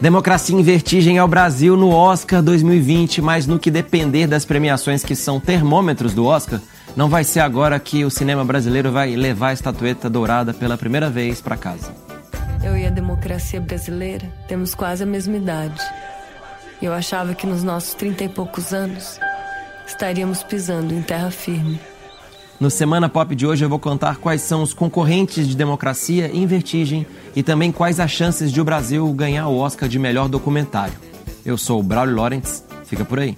Democracia em Vertigem ao Brasil no Oscar 2020, mas no que depender das premiações que são termômetros do Oscar, não vai ser agora que o cinema brasileiro vai levar a estatueta dourada pela primeira vez para casa. Eu e a democracia brasileira temos quase a mesma idade. Eu achava que nos nossos trinta e poucos anos estaríamos pisando em terra firme. No Semana Pop de hoje eu vou contar quais são os concorrentes de democracia em vertigem e também quais as chances de o Brasil ganhar o Oscar de melhor documentário. Eu sou o Braulio Lawrence, fica por aí.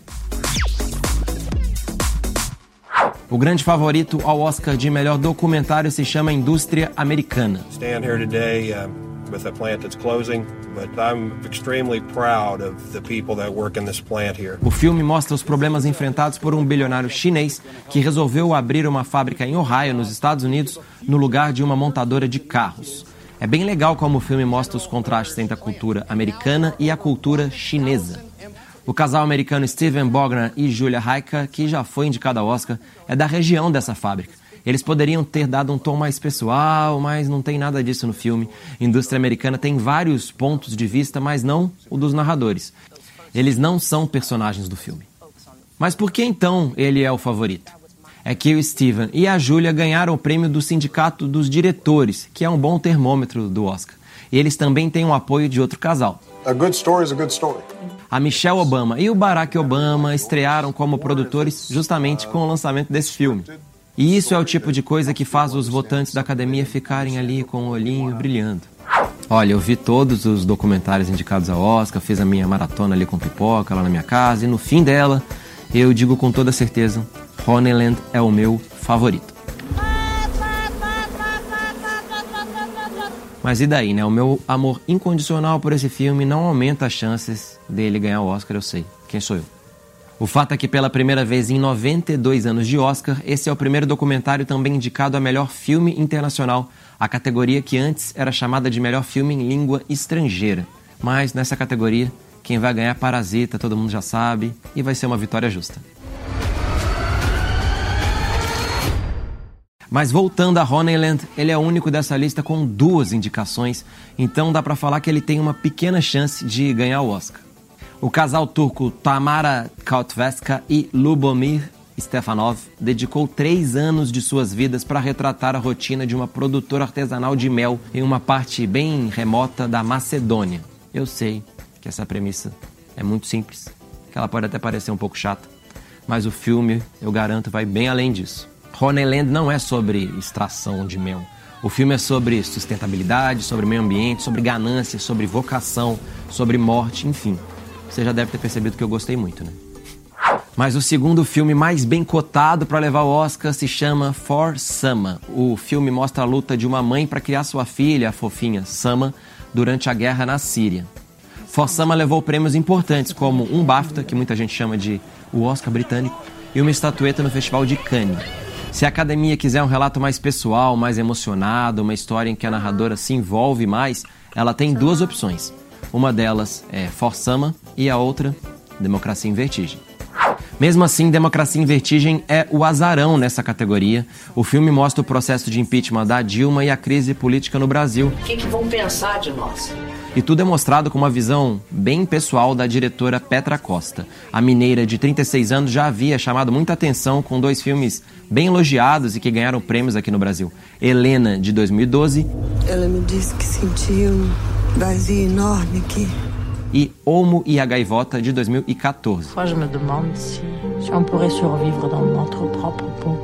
O grande favorito ao Oscar de melhor documentário se chama Indústria Americana. Stand here today, uh, with a plant that's closing, but I'm extremely proud of the people that work in this plant here. O filme mostra os problemas enfrentados por um bilionário chinês que resolveu abrir uma fábrica em Ohio, nos Estados Unidos, no lugar de uma montadora de carros. É bem legal como o filme mostra os contrastes entre a cultura americana e a cultura chinesa. O casal americano Steven Bogner e Julia Haika, que já foi indicado ao Oscar, é da região dessa fábrica. Eles poderiam ter dado um tom mais pessoal, mas não tem nada disso no filme. A indústria americana tem vários pontos de vista, mas não o dos narradores. Eles não são personagens do filme. Mas por que então ele é o favorito? É que o Steven e a Julia ganharam o prêmio do Sindicato dos Diretores, que é um bom termômetro do Oscar. E eles também têm o apoio de outro casal. A good story is a good story. A Michelle Obama e o Barack Obama estrearam como produtores justamente com o lançamento desse filme. E isso é o tipo de coisa que faz os votantes da academia ficarem ali com o olhinho brilhando. Olha, eu vi todos os documentários indicados ao Oscar, fiz a minha maratona ali com pipoca lá na minha casa, e no fim dela, eu digo com toda certeza, Honeyland é o meu favorito. Mas e daí, né? O meu amor incondicional por esse filme não aumenta as chances dele ganhar o Oscar, eu sei. Quem sou eu? O fato é que pela primeira vez em 92 anos de Oscar, esse é o primeiro documentário também indicado a melhor filme internacional, a categoria que antes era chamada de melhor filme em língua estrangeira. Mas nessa categoria, quem vai ganhar Parasita, todo mundo já sabe, e vai ser uma vitória justa. Mas voltando a Honeyland, ele é o único dessa lista com duas indicações, então dá para falar que ele tem uma pequena chance de ganhar o Oscar. O casal turco Tamara Kautveska e Lubomir Stefanov dedicou três anos de suas vidas para retratar a rotina de uma produtora artesanal de mel em uma parte bem remota da Macedônia. Eu sei que essa premissa é muito simples, que ela pode até parecer um pouco chata, mas o filme, eu garanto, vai bem além disso. Honeyland não é sobre extração de mel. O filme é sobre sustentabilidade, sobre meio ambiente, sobre ganância, sobre vocação, sobre morte, enfim. Você já deve ter percebido que eu gostei muito, né? Mas o segundo filme mais bem cotado para levar o Oscar se chama For Sama. O filme mostra a luta de uma mãe para criar sua filha, a fofinha Sama, durante a guerra na Síria. For Sama levou prêmios importantes, como um BAFTA, que muita gente chama de o Oscar britânico, e uma estatueta no Festival de Cannes. Se a academia quiser um relato mais pessoal, mais emocionado, uma história em que a narradora se envolve mais, ela tem duas opções. Uma delas é Forsama e a outra, Democracia em Vertigem. Mesmo assim, Democracia em Vertigem é o azarão nessa categoria. O filme mostra o processo de impeachment da Dilma e a crise política no Brasil. O que, que vão pensar de nós? E tudo é mostrado com uma visão bem pessoal da diretora Petra Costa. A mineira de 36 anos já havia chamado muita atenção com dois filmes bem elogiados e que ganharam prêmios aqui no Brasil. Helena, de 2012. Ela me disse que sentia um vazio enorme aqui. E Olmo e a Gaivota, de 2014. Parfois, je me demande si, si on pourrait survivre dans notre propre peau.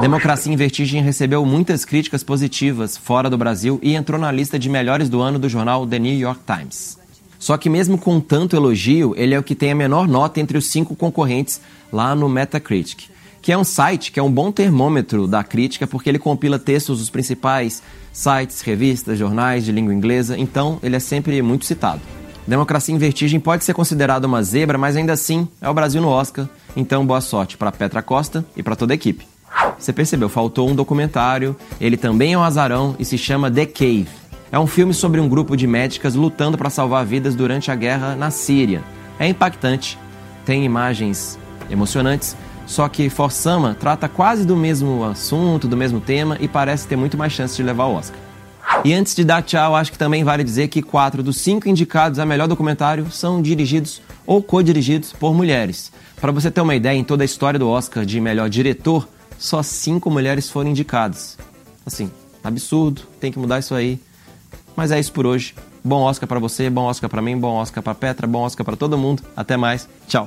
Democracia em Vertigem recebeu muitas críticas positivas fora do Brasil e entrou na lista de melhores do ano do jornal The New York Times. Só que mesmo com tanto elogio, ele é o que tem a menor nota entre os cinco concorrentes lá no Metacritic, que é um site que é um bom termômetro da crítica porque ele compila textos dos principais sites, revistas, jornais de língua inglesa, então ele é sempre muito citado. Democracia em Vertigem pode ser considerado uma zebra, mas ainda assim é o Brasil no Oscar, então boa sorte para Petra Costa e para toda a equipe. Você percebeu, faltou um documentário, ele também é um azarão e se chama The Cave. É um filme sobre um grupo de médicas lutando para salvar vidas durante a guerra na Síria. É impactante, tem imagens emocionantes, só que Forsama trata quase do mesmo assunto, do mesmo tema e parece ter muito mais chance de levar o Oscar. E antes de dar tchau, acho que também vale dizer que quatro dos cinco indicados a melhor documentário são dirigidos ou co-dirigidos por mulheres. Para você ter uma ideia, em toda a história do Oscar de melhor diretor, só cinco mulheres foram indicadas. Assim, absurdo, tem que mudar isso aí. Mas é isso por hoje. Bom Oscar para você, bom Oscar para mim, bom Oscar para Petra, bom Oscar para todo mundo. Até mais. Tchau.